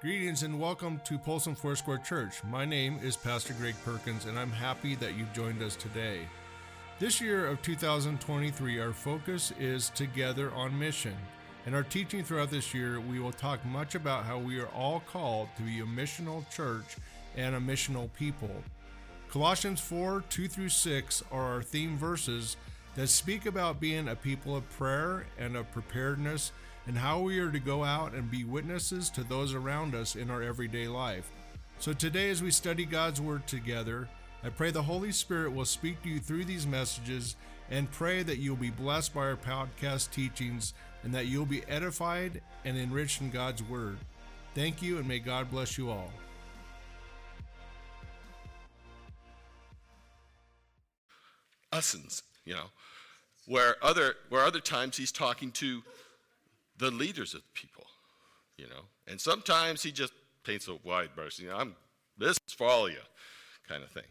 Greetings and welcome to Polson Foursquare Church. My name is Pastor Greg Perkins, and I'm happy that you've joined us today. This year of 2023, our focus is Together on Mission. In our teaching throughout this year, we will talk much about how we are all called to be a missional church and a missional people. Colossians 4 2 through 6 are our theme verses that speak about being a people of prayer and of preparedness and how we are to go out and be witnesses to those around us in our everyday life. So today, as we study God's Word together, I pray the Holy Spirit will speak to you through these messages and pray that you'll be blessed by our podcast teachings and that you'll be edified and enriched in God's Word. Thank you, and may God bless you all. Ussens, you know, where other where other times he's talking to the leaders of the people, you know, and sometimes he just paints a wide brush. You know, I'm this is for all you, kind of thing.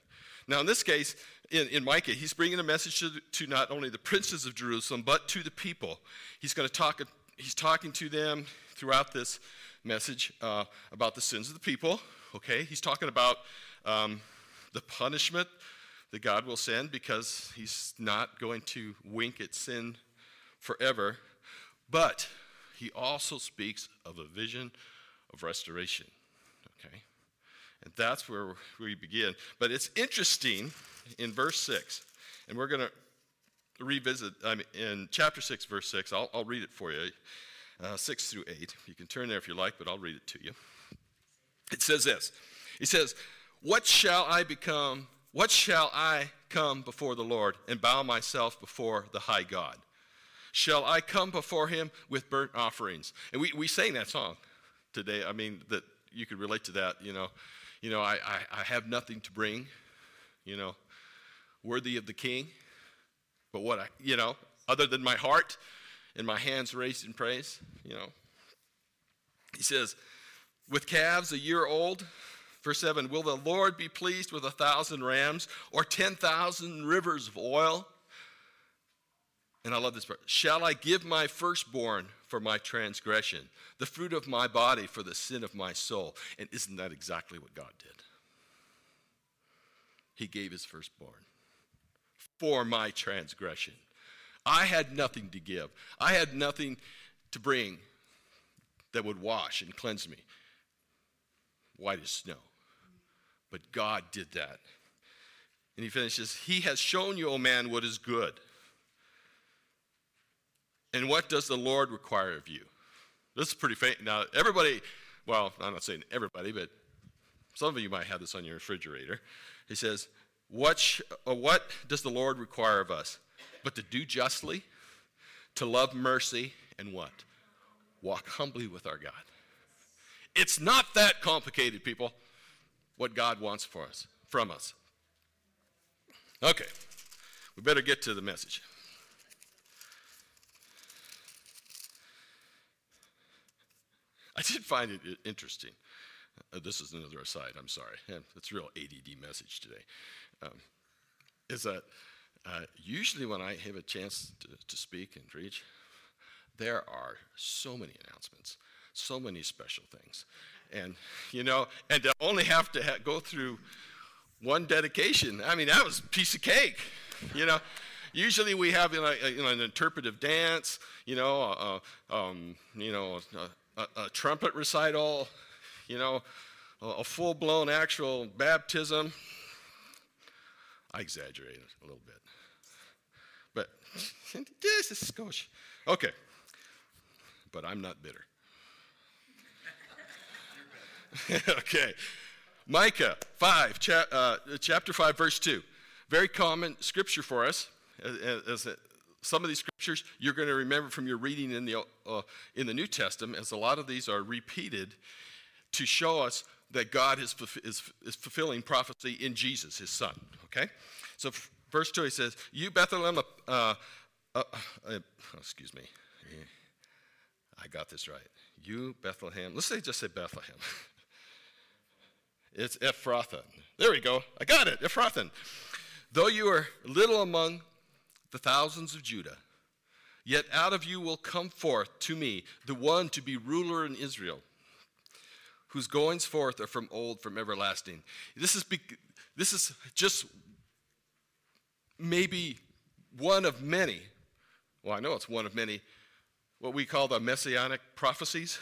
Now, in this case, in, in Micah, he's bringing a message to, to not only the princes of Jerusalem, but to the people. He's going to talk, he's talking to them throughout this message uh, about the sins of the people, okay? He's talking about um, the punishment that God will send because he's not going to wink at sin forever. But he also speaks of a vision of restoration, okay? And that's where we begin. But it's interesting in verse 6, and we're going to revisit I mean, in chapter 6, verse 6. I'll, I'll read it for you, uh, 6 through 8. You can turn there if you like, but I'll read it to you. It says this He says, What shall I become? What shall I come before the Lord and bow myself before the high God? Shall I come before him with burnt offerings? And we, we sang that song today. I mean, that you could relate to that, you know you know, I, I, I have nothing to bring, you know, worthy of the king. But what I, you know, other than my heart and my hands raised in praise, you know. He says, with calves a year old, verse 7, will the Lord be pleased with a thousand rams or 10,000 rivers of oil? And I love this part. Shall I give my firstborn for my transgression, the fruit of my body for the sin of my soul? And isn't that exactly what God did? He gave his firstborn for my transgression. I had nothing to give, I had nothing to bring that would wash and cleanse me white as snow. But God did that. And he finishes, He has shown you, O man, what is good. And what does the Lord require of you? This is pretty famous. Now, everybody, well, I'm not saying everybody, but some of you might have this on your refrigerator. He says, What, sh- uh, what does the Lord require of us? But to do justly, to love mercy, and what? Walk humbly with our God. It's not that complicated, people, what God wants for us, from us. Okay, we better get to the message. I did find it interesting. Uh, this is another aside, I'm sorry. It's a real ADD message today. Um, is that uh, usually when I have a chance to, to speak and preach, there are so many announcements, so many special things. And, you know, and to only have to ha- go through one dedication, I mean, that was a piece of cake, you know. Usually we have you know, an interpretive dance, you know, uh, um, you know, a, a trumpet recital, you know, a, a full blown actual baptism. I exaggerate a little bit. But this is skosh. Okay. But I'm not bitter. okay. Micah 5, cha- uh, chapter 5, verse 2. Very common scripture for us as, as, some of these scriptures you're going to remember from your reading in the, uh, in the New Testament, as a lot of these are repeated to show us that God is, is, is fulfilling prophecy in Jesus, his son. Okay? So, verse 2, he says, You, Bethlehem, uh, uh, uh, uh excuse me. I got this right. You, Bethlehem. Let's say, just say Bethlehem. it's Ephrathah. There we go. I got it. Ephrathah. Though you are little among the thousands of Judah. Yet out of you will come forth to me the one to be ruler in Israel, whose goings forth are from old, from everlasting. This is, be, this is just maybe one of many, well, I know it's one of many, what we call the messianic prophecies,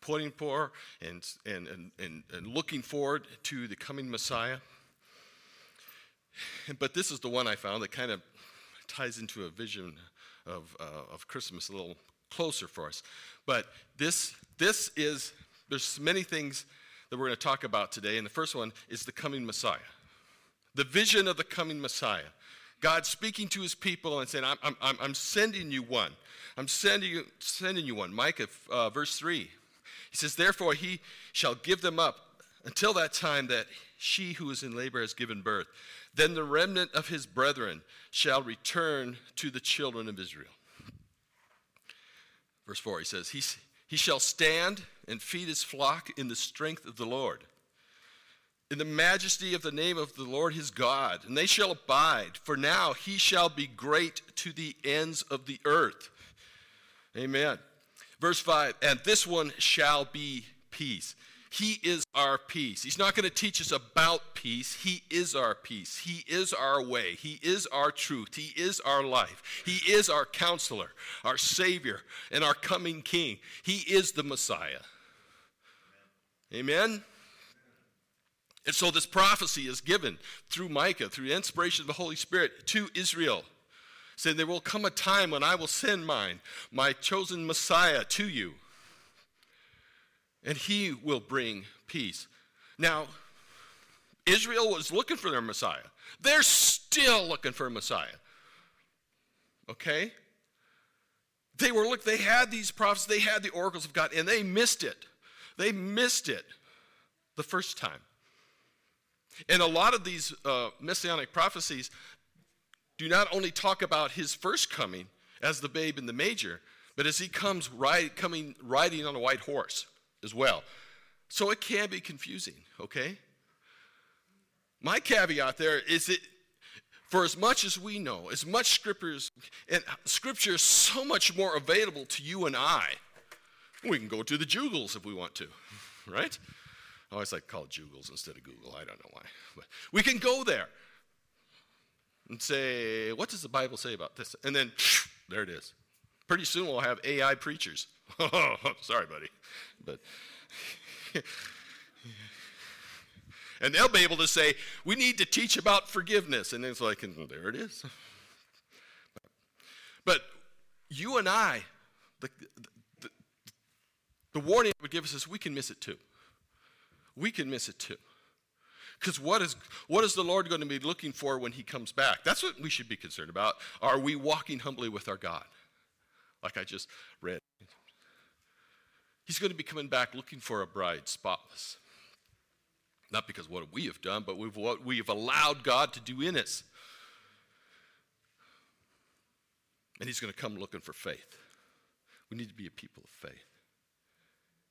pointing for and, and, and, and, and looking forward to the coming Messiah. But this is the one I found that kind of ties into a vision of, uh, of Christmas a little closer for us. But this, this is, there's many things that we're going to talk about today, and the first one is the coming Messiah. The vision of the coming Messiah. God speaking to his people and saying, I'm, I'm, I'm sending you one. I'm sending you, sending you one. Micah, uh, verse 3. He says, Therefore he shall give them up until that time that she who is in labor has given birth. Then the remnant of his brethren shall return to the children of Israel. Verse 4, he says, he, he shall stand and feed his flock in the strength of the Lord, in the majesty of the name of the Lord his God, and they shall abide, for now he shall be great to the ends of the earth. Amen. Verse 5, and this one shall be peace. He is our peace. He's not going to teach us about peace. He is our peace. He is our way. He is our truth. He is our life. He is our counselor, our Savior, and our coming King. He is the Messiah. Amen? And so this prophecy is given through Micah, through the inspiration of the Holy Spirit, to Israel, saying, There will come a time when I will send mine, my chosen Messiah, to you and he will bring peace. Now, Israel was looking for their Messiah. They're still looking for a Messiah. Okay? They were look they had these prophets, they had the oracles of God and they missed it. They missed it the first time. And a lot of these uh, messianic prophecies do not only talk about his first coming as the babe in the manger, but as he comes ride, coming riding on a white horse as well. So it can be confusing, okay? My caveat there is that for as much as we know, as much scriptures, and scripture is so much more available to you and I, we can go to the Googles if we want to, right? I always like to call it Googles instead of Google. I don't know why. But we can go there and say, what does the Bible say about this? And then there it is. Pretty soon we'll have AI preachers. Sorry, buddy. But and they'll be able to say, we need to teach about forgiveness. And it's like, and there it is. But you and I, the, the, the warning it would give us is we can miss it too. We can miss it too. Because what is, what is the Lord going to be looking for when he comes back? That's what we should be concerned about. Are we walking humbly with our God? Like I just read. He's going to be coming back looking for a bride spotless. Not because what we have done, but with what we have allowed God to do in us. And he's going to come looking for faith. We need to be a people of faith.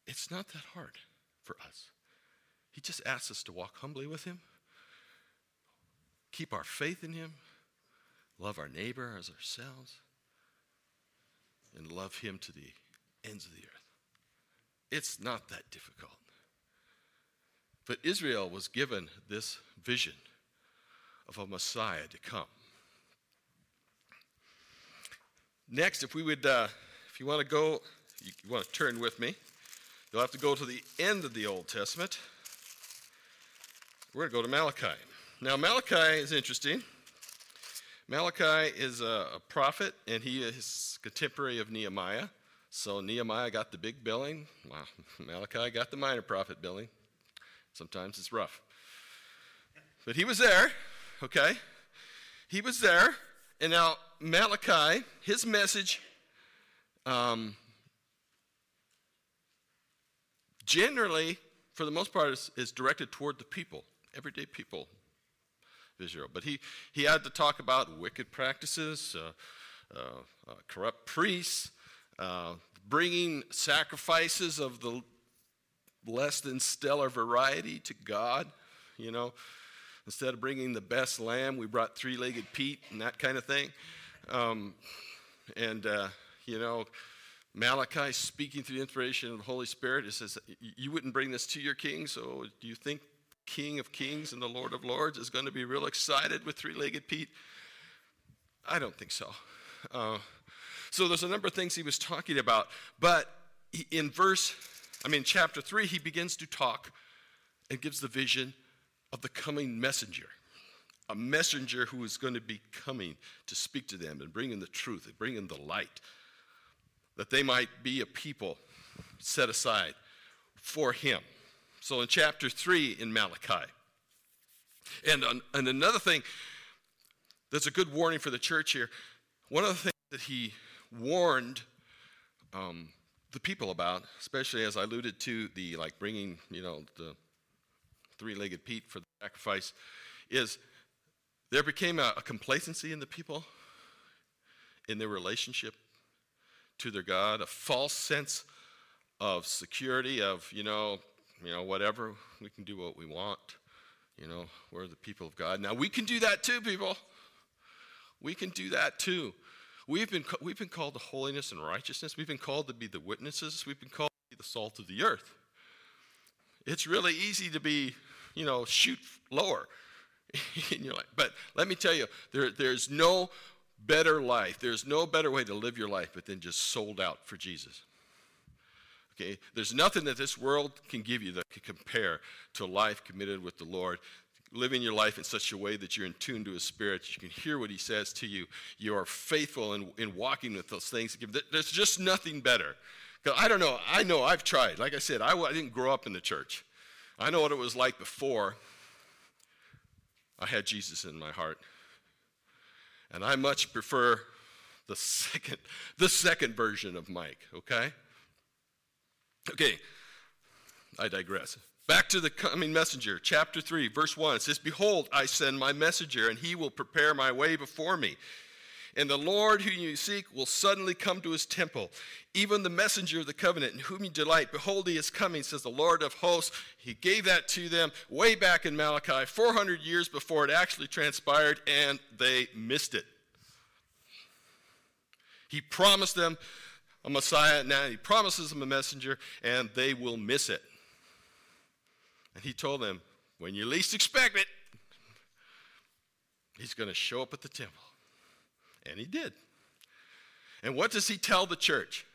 It's not that hard for us. He just asks us to walk humbly with him, keep our faith in him, love our neighbor as ourselves, and love him to the ends of the earth. It's not that difficult. But Israel was given this vision of a Messiah to come. Next, if we would, uh, if you want to go, you want to turn with me, you'll have to go to the end of the Old Testament. We're going to go to Malachi. Now, Malachi is interesting. Malachi is a, a prophet, and he is contemporary of Nehemiah. So Nehemiah got the big billing. Wow. Malachi got the minor prophet billing. Sometimes it's rough. But he was there, okay? He was there. And now Malachi, his message, um, generally, for the most part, is, is directed toward the people, everyday people Israel. But he, he had to talk about wicked practices, uh, corrupt priests, uh, bringing sacrifices of the less than stellar variety to God. You know, instead of bringing the best lamb, we brought three legged Pete and that kind of thing. Um, and, uh, you know, Malachi speaking through the inspiration of the Holy Spirit. It says, You wouldn't bring this to your king, so do you think King of Kings and the Lord of Lords is going to be real excited with three legged Pete? I don't think so. Uh, so there's a number of things he was talking about, but in verse, I mean, chapter 3, he begins to talk and gives the vision of the coming messenger. A messenger who is going to be coming to speak to them and bring in the truth and bring in the light, that they might be a people set aside for him. So in chapter 3 in Malachi. And, and another thing that's a good warning for the church here. One of the things that he warned um, the people about, especially as I alluded to the like bringing, you know, the three-legged Pete for the sacrifice, is there became a, a complacency in the people in their relationship to their God, a false sense of security, of, you know, you know, whatever, we can do what we want. You know, we're the people of God. Now, we can do that too, people. We can do that too. We've been, we've been called to holiness and righteousness. We've been called to be the witnesses. We've been called to be the salt of the earth. It's really easy to be, you know, shoot lower in your life. But let me tell you, there, there's no better life. There's no better way to live your life but then just sold out for Jesus. Okay? There's nothing that this world can give you that can compare to a life committed with the Lord. Living your life in such a way that you're in tune to His Spirit, you can hear what He says to you. You are faithful in, in walking with those things. There's just nothing better. I don't know. I know I've tried. Like I said, I, I didn't grow up in the church. I know what it was like before I had Jesus in my heart. And I much prefer the second, the second version of Mike, okay? Okay, I digress. Back to the coming messenger, chapter 3, verse 1. It says, Behold, I send my messenger, and he will prepare my way before me. And the Lord whom you seek will suddenly come to his temple, even the messenger of the covenant in whom you delight. Behold, he is coming, says the Lord of hosts. He gave that to them way back in Malachi, 400 years before it actually transpired, and they missed it. He promised them a Messiah, now he promises them a messenger, and they will miss it. And he told them, when you least expect it, he's going to show up at the temple. And he did. And what does he tell the church?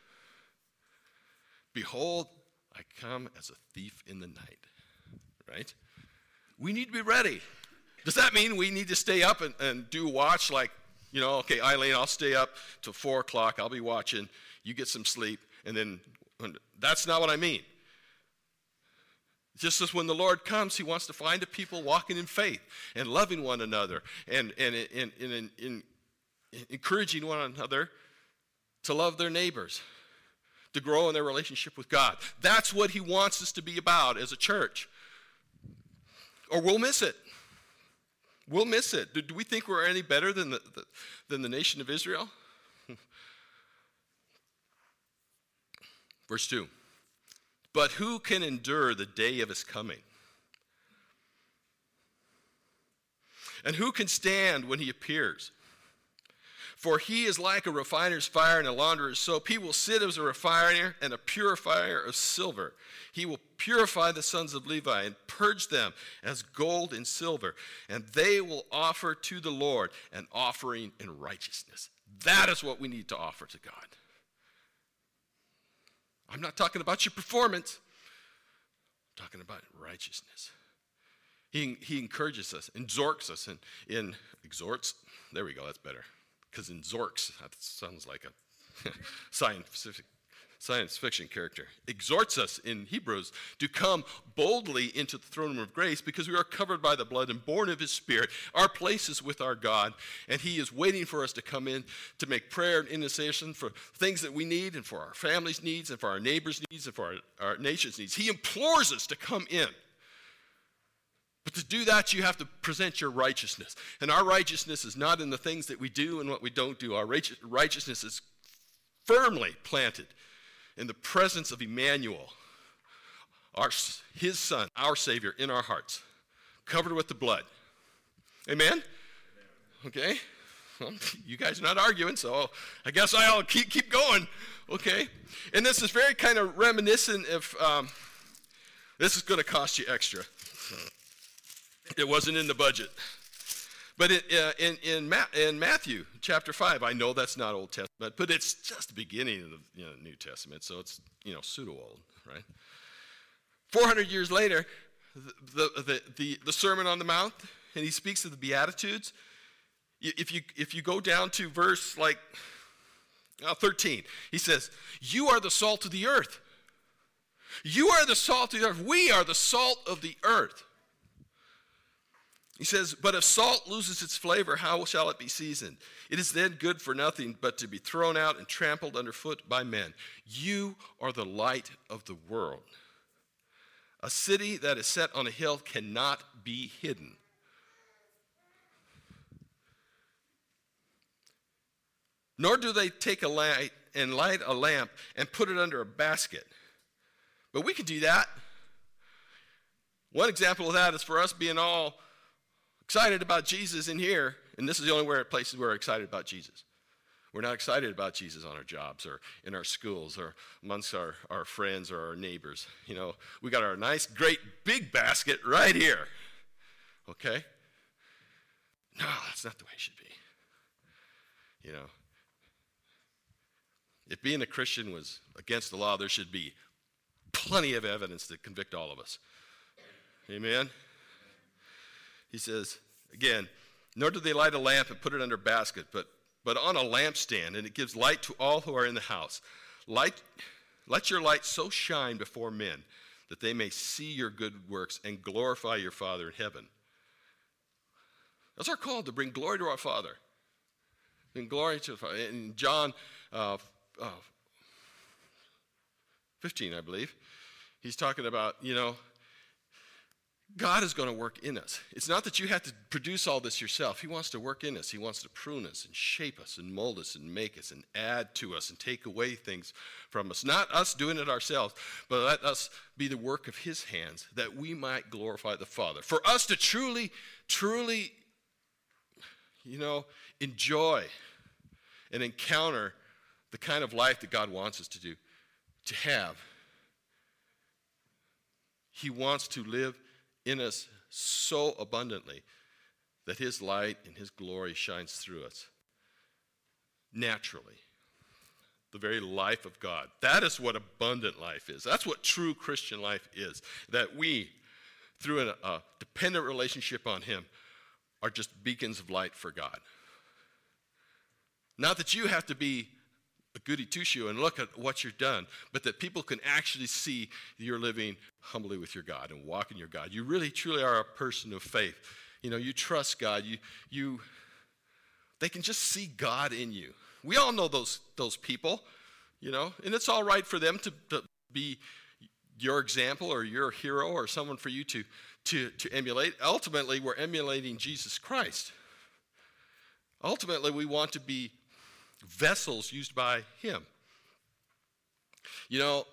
Behold, I come as a thief in the night. Right? We need to be ready. Does that mean we need to stay up and, and do watch like, you know, okay, Eileen, I'll stay up till 4 o'clock. I'll be watching you get some sleep, and then that's not what I mean. Just as when the Lord comes, He wants to find a people walking in faith and loving one another and, and, and, and, and encouraging one another to love their neighbors, to grow in their relationship with God. That's what He wants us to be about as a church. Or we'll miss it. We'll miss it. Do, do we think we're any better than the, the, than the nation of Israel? Verse 2 But who can endure the day of his coming? And who can stand when he appears? For he is like a refiner's fire and a launderer's soap. He will sit as a refiner and a purifier of silver. He will purify the sons of Levi and purge them as gold and silver, and they will offer to the Lord an offering in righteousness. That is what we need to offer to God. I'm not talking about your performance, I'm talking about righteousness. He, he encourages us, exhorts us, and in exhorts, there we go, that's better. Because in Zorks, that sounds like a scientific science fiction character, exhorts us in Hebrews to come boldly into the throne room of grace because we are covered by the blood and born of his spirit. Our place is with our God, and he is waiting for us to come in to make prayer and intercession for things that we need and for our family's needs and for our neighbors' needs and for our, our nation's needs. He implores us to come in. But to do that, you have to present your righteousness. And our righteousness is not in the things that we do and what we don't do. Our righteousness is firmly planted in the presence of Emmanuel, our, his son, our Savior, in our hearts, covered with the blood. Amen? Okay? Well, you guys are not arguing, so I guess I'll keep, keep going. Okay? And this is very kind of reminiscent of um, this is going to cost you extra. It wasn't in the budget. But in, uh, in, in, Ma- in, Matthew chapter 5, I know that's not Old Testament, but it's just the beginning of the you know, New Testament, so it's you know pseudo old, right? 400 years later, the, the, the, the Sermon on the Mount, and he speaks of the Beatitudes. If you, if you go down to verse like uh, 13, he says, You are the salt of the earth. You are the salt of the earth. We are the salt of the earth. He says, But if salt loses its flavor, how shall it be seasoned? It is then good for nothing but to be thrown out and trampled underfoot by men. You are the light of the world. A city that is set on a hill cannot be hidden. Nor do they take a light and light a lamp and put it under a basket. But we can do that. One example of that is for us being all excited about Jesus in here, and this is the only places where we're excited about Jesus. We're not excited about Jesus on our jobs or in our schools or amongst our, our friends or our neighbors. You know, we got our nice, great, big basket right here. Okay? No, that's not the way it should be. You know, if being a Christian was against the law, there should be plenty of evidence to convict all of us. Amen? He says, again, nor do they light a lamp and put it under a basket, but, but on a lampstand, and it gives light to all who are in the house. Light, let your light so shine before men that they may see your good works and glorify your Father in heaven. That's our call to bring glory to our Father. Bring glory to the Father. In John uh, uh, 15, I believe, he's talking about, you know, God is going to work in us. It's not that you have to produce all this yourself. He wants to work in us. He wants to prune us and shape us and mold us and make us and add to us and take away things from us. Not us doing it ourselves, but let us be the work of His hands that we might glorify the Father. For us to truly, truly, you know, enjoy and encounter the kind of life that God wants us to do, to have. He wants to live in us so abundantly that His light and His glory shines through us naturally. The very life of God. That is what abundant life is. That's what true Christian life is. That we, through a, a dependent relationship on Him, are just beacons of light for God. Not that you have to be a goody two shoe and look at what you've done, but that people can actually see you're living humbly with your God and walking your God. You really truly are a person of faith. You know, you trust God. You, you, they can just see God in you. We all know those, those people, you know, and it's all right for them to, to be your example or your hero or someone for you to, to, to emulate. Ultimately, we're emulating Jesus Christ. Ultimately, we want to be vessels used by Him. You know,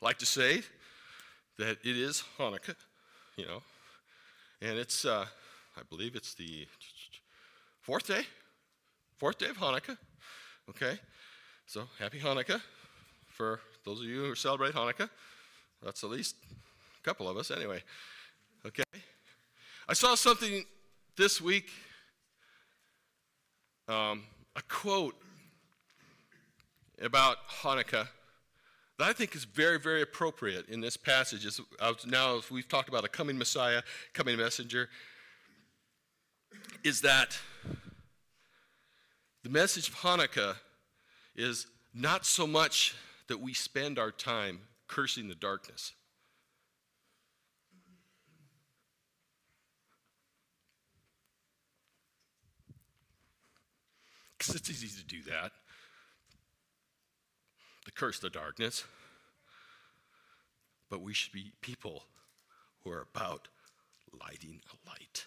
I like to say that it is Hanukkah, you know, and it's, uh, I believe it's the fourth day, fourth day of Hanukkah, okay? So happy Hanukkah for those of you who celebrate Hanukkah. That's at least a couple of us, anyway, okay? I saw something this week. Um, a quote about Hanukkah that I think is very, very appropriate in this passage. As, uh, now, as we've talked about a coming Messiah, coming messenger, is that the message of Hanukkah is not so much that we spend our time cursing the darkness. Because it's easy to do that. To curse the darkness. But we should be people who are about lighting a light.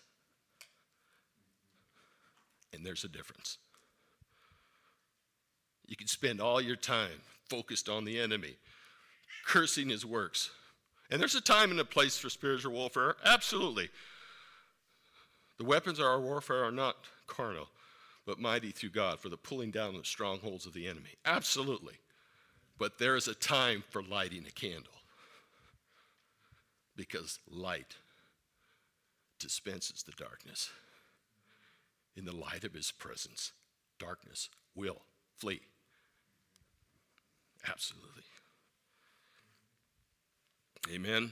And there's a difference. You can spend all your time focused on the enemy, cursing his works. And there's a time and a place for spiritual warfare, absolutely. The weapons of our warfare are not carnal, but mighty through God for the pulling down of the strongholds of the enemy. Absolutely. But there is a time for lighting a candle because light dispenses the darkness. In the light of his presence, darkness will flee. Absolutely. Amen.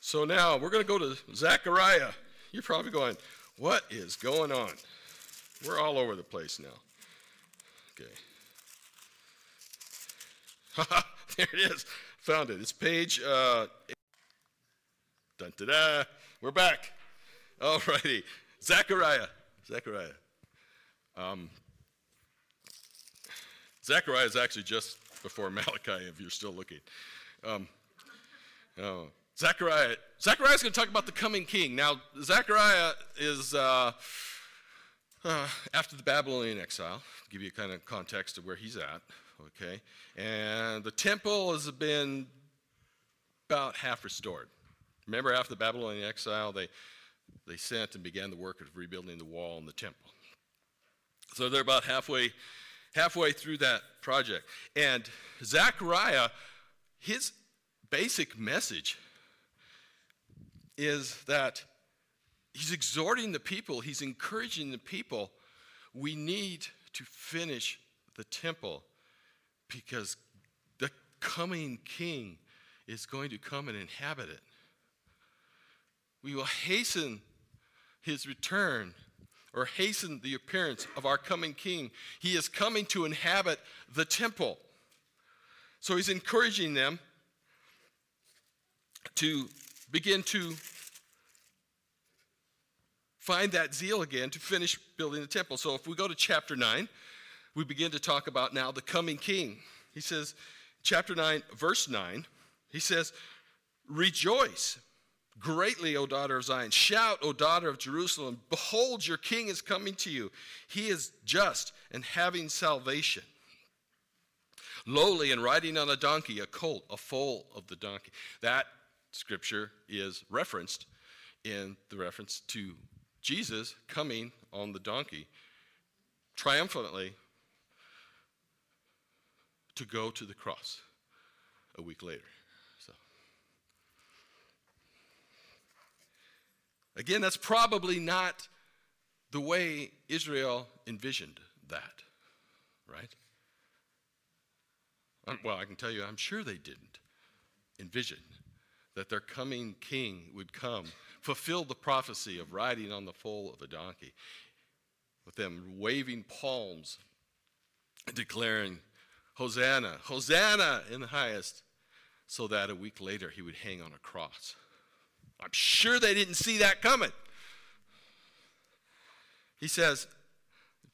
So now we're going to go to Zechariah. You're probably going, what is going on? We're all over the place now. Okay. there it is. Found it. It's page. Uh, dun, da, da. We're back. All righty. Zechariah. Zechariah. Um, Zechariah is actually just before Malachi, if you're still looking. Um, oh, Zechariah. Is going to talk about the coming king. Now, Zechariah is uh, uh, after the Babylonian exile. To give you a kind of context of where he's at. Okay, and the temple has been about half restored. Remember, after the Babylonian exile, they they sent and began the work of rebuilding the wall and the temple. So they're about halfway halfway through that project. And Zechariah, his basic message is that he's exhorting the people, he's encouraging the people, we need to finish the temple because the coming king is going to come and inhabit it. We will hasten his return or hasten the appearance of our coming king. He is coming to inhabit the temple. So he's encouraging them to begin to find that zeal again to finish building the temple. So if we go to chapter 9, we begin to talk about now the coming king. He says, chapter 9, verse 9, he says, Rejoice greatly, O daughter of Zion. Shout, O daughter of Jerusalem. Behold, your king is coming to you. He is just and having salvation. Lowly and riding on a donkey, a colt, a foal of the donkey. That scripture is referenced in the reference to Jesus coming on the donkey triumphantly to go to the cross a week later. So, again, that's probably not the way Israel envisioned that, right? Um, well, I can tell you, I'm sure they didn't envision that their coming king would come, fulfill the prophecy of riding on the foal of a donkey, with them waving palms, declaring, Hosanna, Hosanna in the highest, so that a week later he would hang on a cross. I'm sure they didn't see that coming. He says,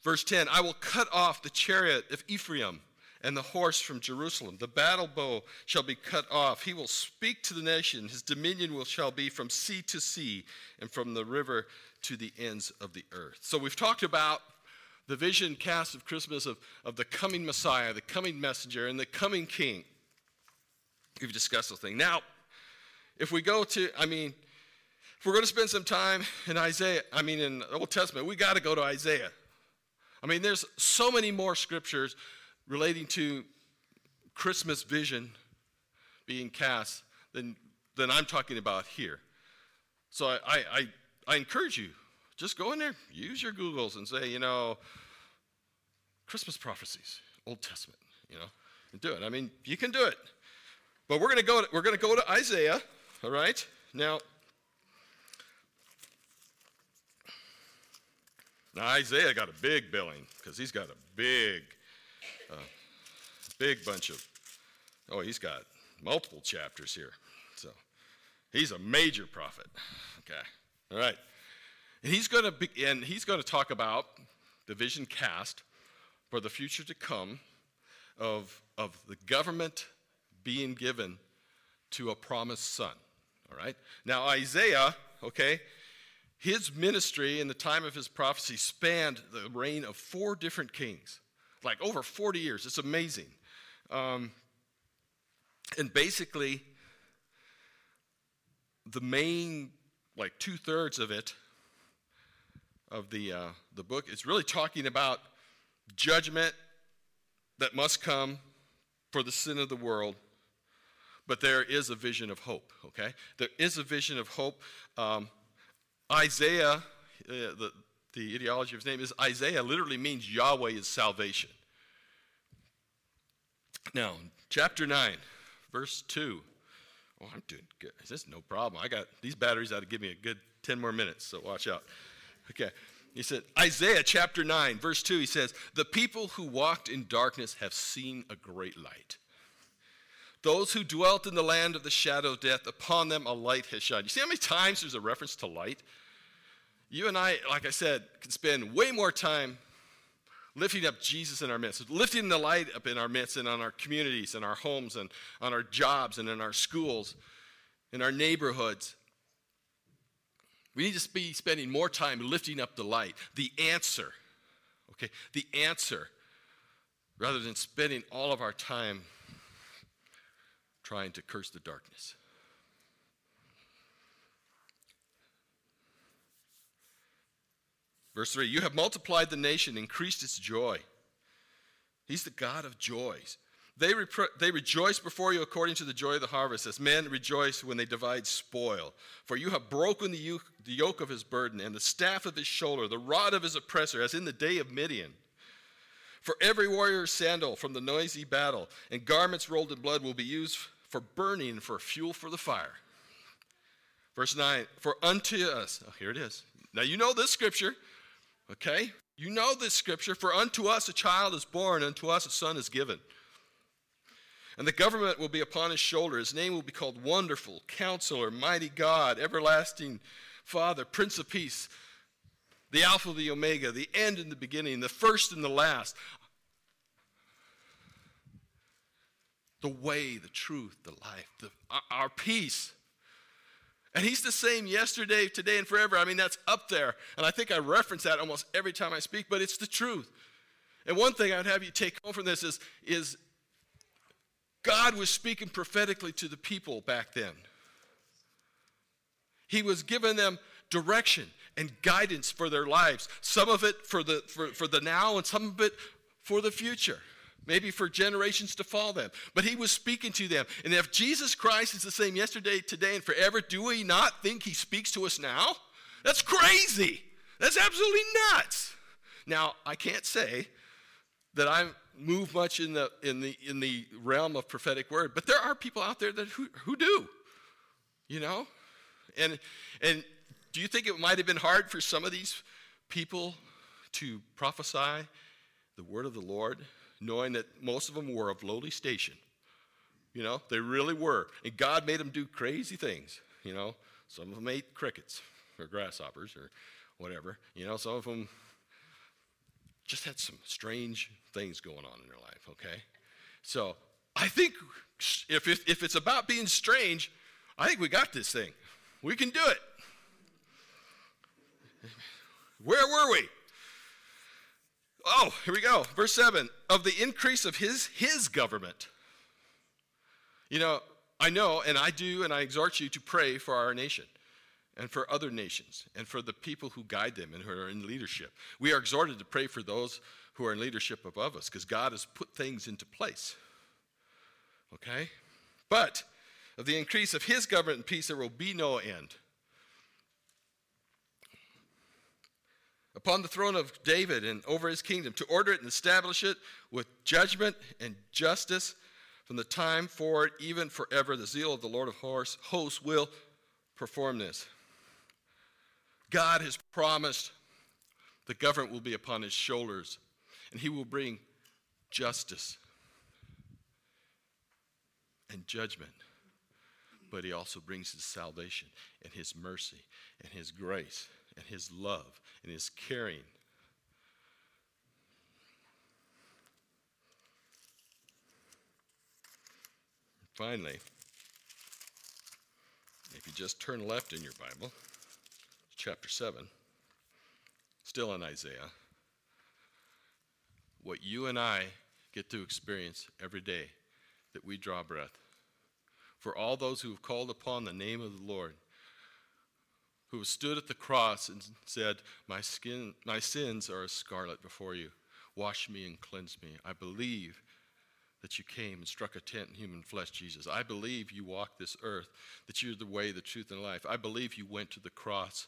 verse 10 I will cut off the chariot of Ephraim and the horse from Jerusalem. The battle bow shall be cut off. He will speak to the nation. His dominion will, shall be from sea to sea and from the river to the ends of the earth. So we've talked about the vision cast of Christmas of, of the coming Messiah, the coming messenger, and the coming king. We've discussed the thing. Now, if we go to, I mean, if we're going to spend some time in Isaiah, I mean, in the Old Testament, we got to go to Isaiah. I mean, there's so many more scriptures relating to Christmas vision being cast than, than I'm talking about here. So I, I, I, encourage you, just go in there, use your Googles and say, you know, Christmas prophecies, Old Testament, you know, and do it. I mean, you can do it. But we're to go we're to go to Isaiah, all right? Now, now Isaiah got a big billing because he's got a big a big bunch of, oh, he's got multiple chapters here. So he's a major prophet. Okay. All right. And he's going to be, and he's going to talk about the vision cast for the future to come of, of the government being given to a promised son. All right. Now, Isaiah, okay, his ministry in the time of his prophecy spanned the reign of four different kings like over 40 years. It's amazing. Um, and basically, the main, like two thirds of it, of the, uh, the book. is really talking about judgment that must come for the sin of the world. But there is a vision of hope, okay? There is a vision of hope. Um, Isaiah, uh, the, the ideology of his name is Isaiah, literally means Yahweh is salvation. Now, chapter 9, verse 2. Oh, I'm doing good. This is no problem. I got these batteries ought to give me a good 10 more minutes, so watch out. Okay. He said, Isaiah chapter 9, verse 2, he says, The people who walked in darkness have seen a great light. Those who dwelt in the land of the shadow of death, upon them a light has shined. You see how many times there's a reference to light? You and I, like I said, can spend way more time lifting up Jesus in our midst, lifting the light up in our midst and on our communities and our homes and on our jobs and in our schools, in our neighborhoods. We need to be spending more time lifting up the light, the answer, okay, the answer, rather than spending all of our time trying to curse the darkness. Verse 3 You have multiplied the nation, increased its joy. He's the God of joys. They, repro- they rejoice before you according to the joy of the harvest, as men rejoice when they divide spoil. For you have broken the yoke, the yoke of his burden and the staff of his shoulder, the rod of his oppressor, as in the day of Midian. For every warrior's sandal from the noisy battle and garments rolled in blood will be used for burning for fuel for the fire. Verse 9 For unto us, oh, here it is. Now you know this scripture. Okay? You know this scripture for unto us a child is born, unto us a son is given. And the government will be upon his shoulder. His name will be called Wonderful, Counselor, Mighty God, Everlasting Father, Prince of Peace, the Alpha, the Omega, the end and the beginning, the first and the last. The way, the truth, the life, the, our peace. And he's the same yesterday, today, and forever. I mean, that's up there. And I think I reference that almost every time I speak, but it's the truth. And one thing I'd have you take home from this is, is God was speaking prophetically to the people back then. He was giving them direction and guidance for their lives, some of it for the, for, for the now, and some of it for the future maybe for generations to follow them. But he was speaking to them. And if Jesus Christ is the same yesterday, today, and forever, do we not think he speaks to us now? That's crazy. That's absolutely nuts. Now, I can't say that I move much in the, in the, in the realm of prophetic word, but there are people out there that who, who do, you know? And, and do you think it might have been hard for some of these people to prophesy the word of the Lord knowing that most of them were of lowly station. You know, they really were. And God made them do crazy things. You know, some of them ate crickets or grasshoppers or whatever. You know, some of them just had some strange things going on in their life, okay? So I think if, if, if it's about being strange, I think we got this thing. We can do it. Where were we? Oh, here we go. Verse 7 of the increase of his his government. You know, I know and I do and I exhort you to pray for our nation and for other nations and for the people who guide them and who are in leadership. We are exhorted to pray for those who are in leadership above us because God has put things into place. Okay? But of the increase of his government and peace there will be no end. Upon the throne of David and over his kingdom, to order it and establish it with judgment and justice from the time forward, even forever. The zeal of the Lord of hosts will perform this. God has promised the government will be upon his shoulders, and he will bring justice and judgment. But he also brings his salvation and his mercy and his grace and his love and his caring. Finally, if you just turn left in your Bible, chapter 7, still in Isaiah, what you and I get to experience every day that we draw breath. For all those who have called upon the name of the Lord who stood at the cross and said, My, skin, my sins are as scarlet before you. Wash me and cleanse me. I believe that you came and struck a tent in human flesh, Jesus. I believe you walked this earth, that you're the way, the truth, and life. I believe you went to the cross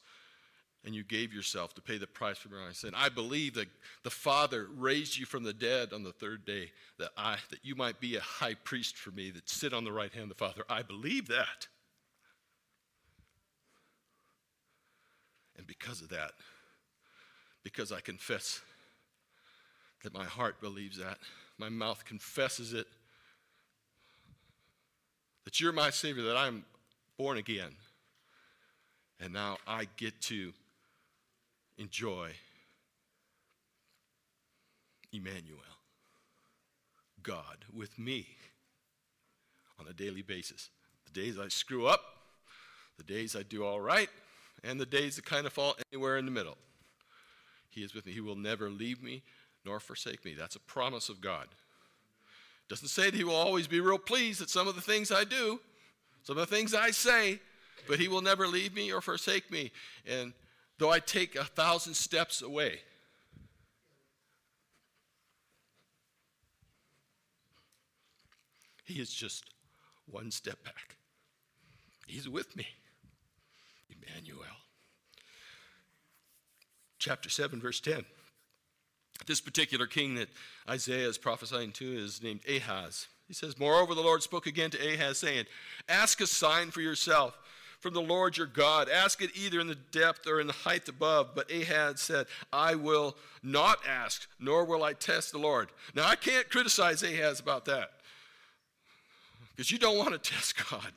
and you gave yourself to pay the price for my sin. I believe that the Father raised you from the dead on the third day, that I that you might be a high priest for me, that sit on the right hand of the Father. I believe that. And because of that, because I confess that my heart believes that, my mouth confesses it, that you're my Savior, that I'm born again. And now I get to enjoy Emmanuel, God with me on a daily basis. The days I screw up, the days I do all right, and the days that kind of fall anywhere in the middle. He is with me. He will never leave me nor forsake me. That's a promise of God. Doesn't say that He will always be real pleased at some of the things I do, some of the things I say, but He will never leave me or forsake me. And though I take a thousand steps away, He is just one step back. He's with me. Emmanuel. Chapter 7, verse 10. This particular king that Isaiah is prophesying to is named Ahaz. He says, Moreover, the Lord spoke again to Ahaz, saying, Ask a sign for yourself from the Lord your God. Ask it either in the depth or in the height above. But Ahaz said, I will not ask, nor will I test the Lord. Now, I can't criticize Ahaz about that because you don't want to test God.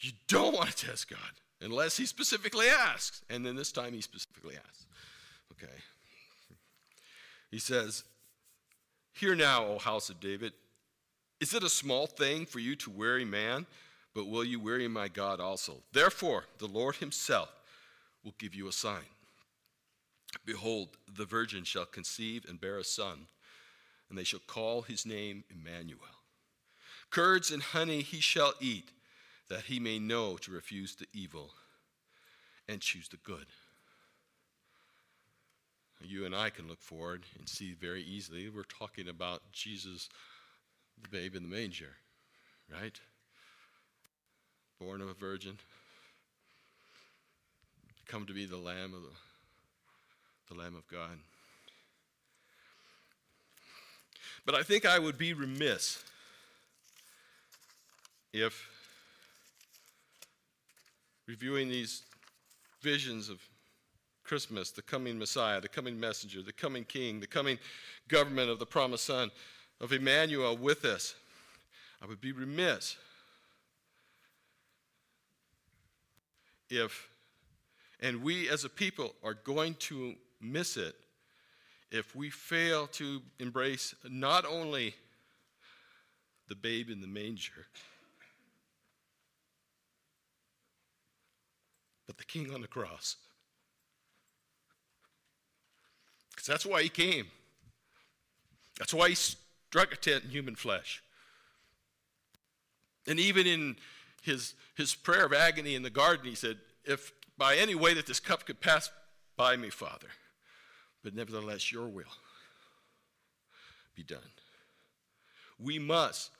You don't want to test God unless he specifically asks. And then this time he specifically asks. Okay. He says, Hear now, O house of David, is it a small thing for you to weary man? But will you weary my God also? Therefore, the Lord himself will give you a sign. Behold, the virgin shall conceive and bear a son, and they shall call his name Emmanuel. Curds and honey he shall eat that he may know to refuse the evil and choose the good. You and I can look forward and see very easily we're talking about Jesus, the babe in the manger, right? Born of a virgin, come to be the Lamb of the, the Lamb of God. But I think I would be remiss if reviewing these visions of Christmas, the coming Messiah, the coming messenger, the coming king, the coming government of the promised Son, of Emmanuel with us, I would be remiss if, and we as a people are going to miss it if we fail to embrace not only the babe in the manger, but the king on the cross. Because that's why he came. That's why he struck a tent in human flesh. And even in his, his prayer of agony in the garden, he said, If by any way that this cup could pass by me, Father, but nevertheless your will be done. We must,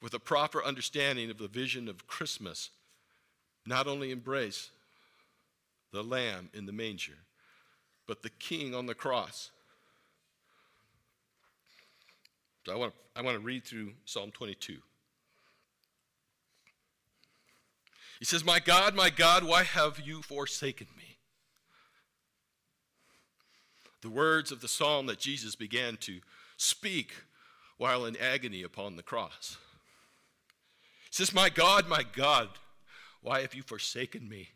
with a proper understanding of the vision of Christmas, not only embrace the lamb in the manger, but the king on the cross. So I want to, I want to read through Psalm 22. He says, My God, my God, why have you forsaken me? The words of the psalm that Jesus began to speak while in agony upon the cross. He says, My God, my God, why have you forsaken me?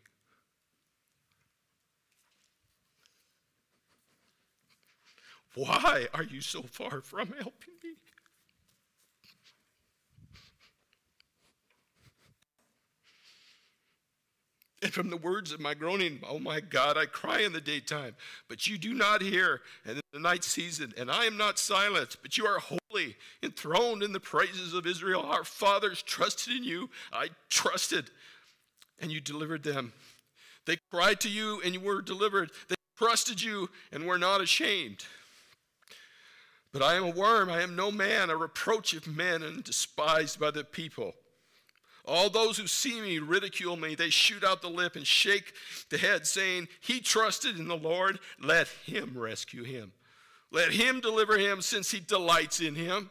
Why are you so far from helping me? And from the words of my groaning, oh my God, I cry in the daytime, but you do not hear, and in the night season, and I am not silent, but you are holy, enthroned in the praises of Israel. Our fathers trusted in you. I trusted, and you delivered them. They cried to you and you were delivered. They trusted you and were not ashamed. But I am a worm, I am no man, a reproach of men and despised by the people. All those who see me ridicule me. They shoot out the lip and shake the head, saying, He trusted in the Lord. Let him rescue him. Let him deliver him, since he delights in him.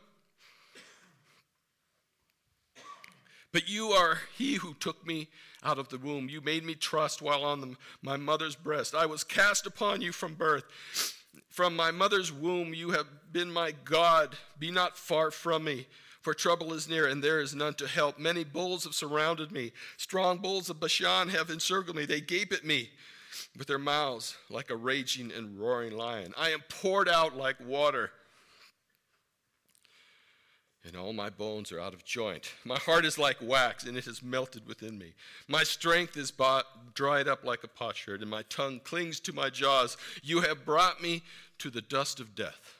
But you are he who took me out of the womb. You made me trust while on the, my mother's breast. I was cast upon you from birth. From my mother's womb, you have been my God. Be not far from me, for trouble is near, and there is none to help. Many bulls have surrounded me. Strong bulls of Bashan have encircled me. They gape at me with their mouths like a raging and roaring lion. I am poured out like water and all my bones are out of joint. My heart is like wax, and it has melted within me. My strength is dried up like a potsherd, and my tongue clings to my jaws. You have brought me to the dust of death.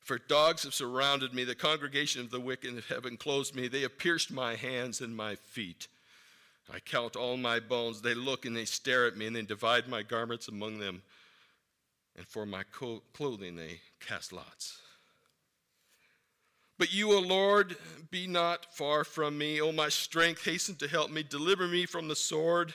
For dogs have surrounded me, the congregation of the wicked have enclosed me. They have pierced my hands and my feet. I count all my bones. They look and they stare at me, and they divide my garments among them. And for my clothing they cast lots. But you, O Lord, be not far from me. O my strength, hasten to help me. Deliver me from the sword,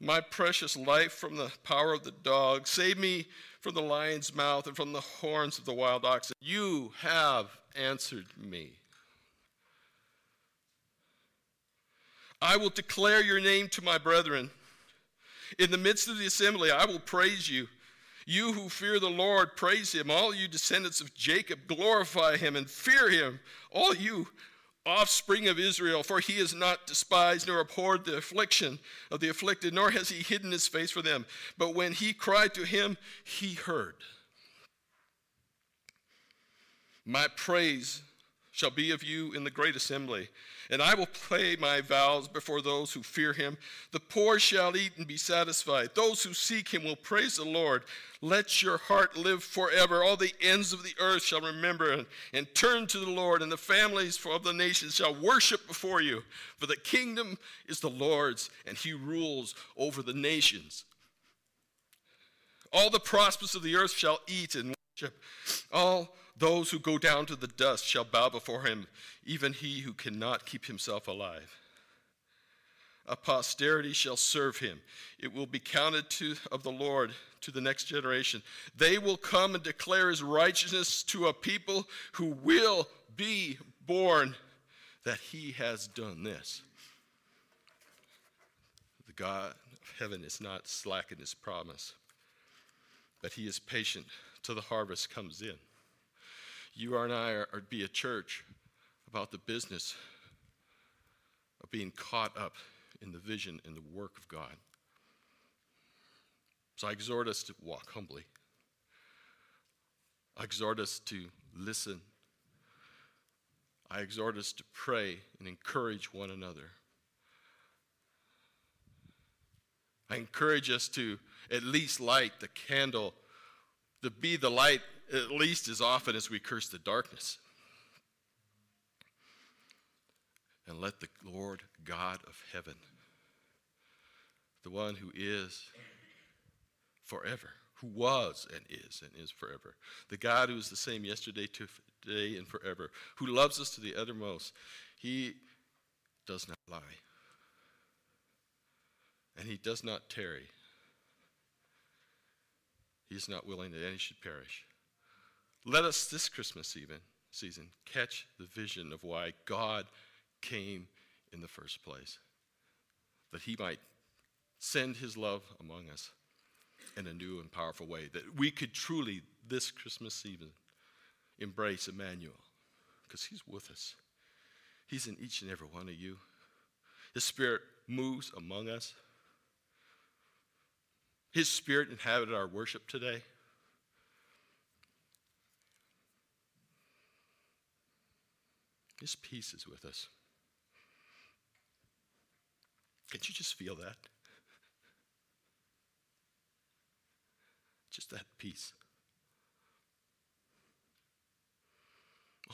my precious life from the power of the dog. Save me from the lion's mouth and from the horns of the wild oxen. You have answered me. I will declare your name to my brethren. In the midst of the assembly, I will praise you. You who fear the Lord, praise him. All you descendants of Jacob, glorify him and fear him. All you offspring of Israel, for he has not despised nor abhorred the affliction of the afflicted, nor has he hidden his face for them. But when he cried to him, he heard. My praise shall be of you in the great assembly. And I will pay my vows before those who fear him. The poor shall eat and be satisfied. Those who seek him will praise the Lord. Let your heart live forever. All the ends of the earth shall remember and, and turn to the Lord, and the families of the nations shall worship before you. For the kingdom is the Lord's, and he rules over the nations. All the prosperous of the earth shall eat and worship. All those who go down to the dust shall bow before him, even he who cannot keep himself alive. A posterity shall serve him. It will be counted to, of the Lord to the next generation. They will come and declare his righteousness to a people who will be born that he has done this. The God of heaven is not slack in his promise, but he is patient till the harvest comes in. You and I are, are be a church about the business of being caught up in the vision and the work of God. So I exhort us to walk humbly. I exhort us to listen. I exhort us to pray and encourage one another. I encourage us to at least light the candle, to be the light at least as often as we curse the darkness. And let the Lord God of heaven, the one who is forever, who was and is and is forever, the God who is the same yesterday, today, and forever, who loves us to the uttermost, he does not lie. And he does not tarry. He is not willing that any should perish, let us this Christmas even season catch the vision of why God came in the first place. That he might send his love among us in a new and powerful way. That we could truly, this Christmas season, embrace Emmanuel. Because he's with us. He's in each and every one of you. His spirit moves among us. His spirit inhabited our worship today. His peace is with us. Can't you just feel that? Just that peace.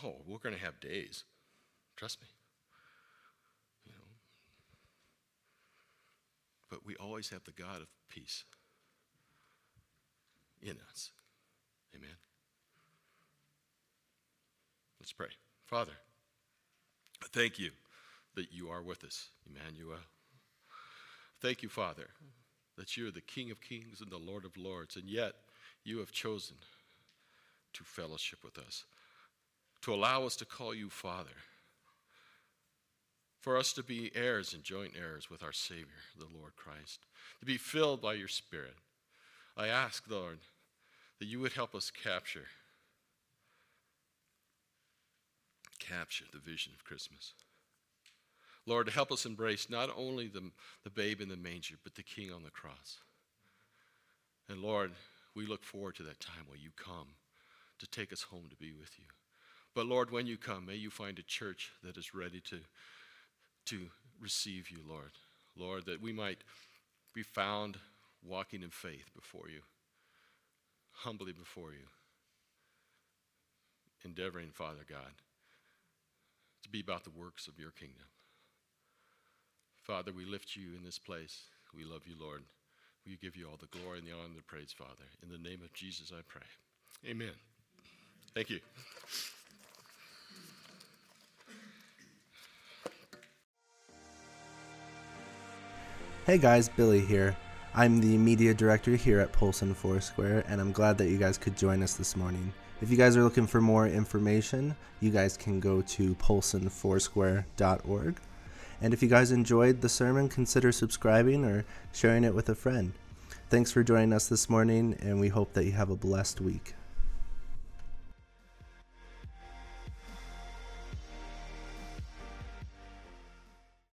Oh, we're going to have days. Trust me. You know, but we always have the God of peace in us. Amen. Let's pray. Father, thank you that you are with us, Emmanuel. Thank you, Father, that you are the King of kings and the Lord of lords, and yet you have chosen to fellowship with us, to allow us to call you Father, for us to be heirs and joint heirs with our Savior, the Lord Christ, to be filled by your Spirit. I ask, Lord, that you would help us capture capture the vision of Christmas. Lord, help us embrace not only the, the babe in the manger, but the king on the cross. And Lord, we look forward to that time when you come to take us home to be with you. But Lord, when you come, may you find a church that is ready to, to receive you, Lord. Lord, that we might be found walking in faith before you, humbly before you, endeavoring, Father God, to be about the works of your kingdom. Father, we lift you in this place. We love you, Lord. We give you all the glory and the honor and the praise, Father. In the name of Jesus, I pray. Amen. Thank you. Hey guys, Billy here. I'm the media director here at Polson Foursquare, and I'm glad that you guys could join us this morning. If you guys are looking for more information, you guys can go to polsonfoursquare.org. And if you guys enjoyed the sermon, consider subscribing or sharing it with a friend. Thanks for joining us this morning, and we hope that you have a blessed week.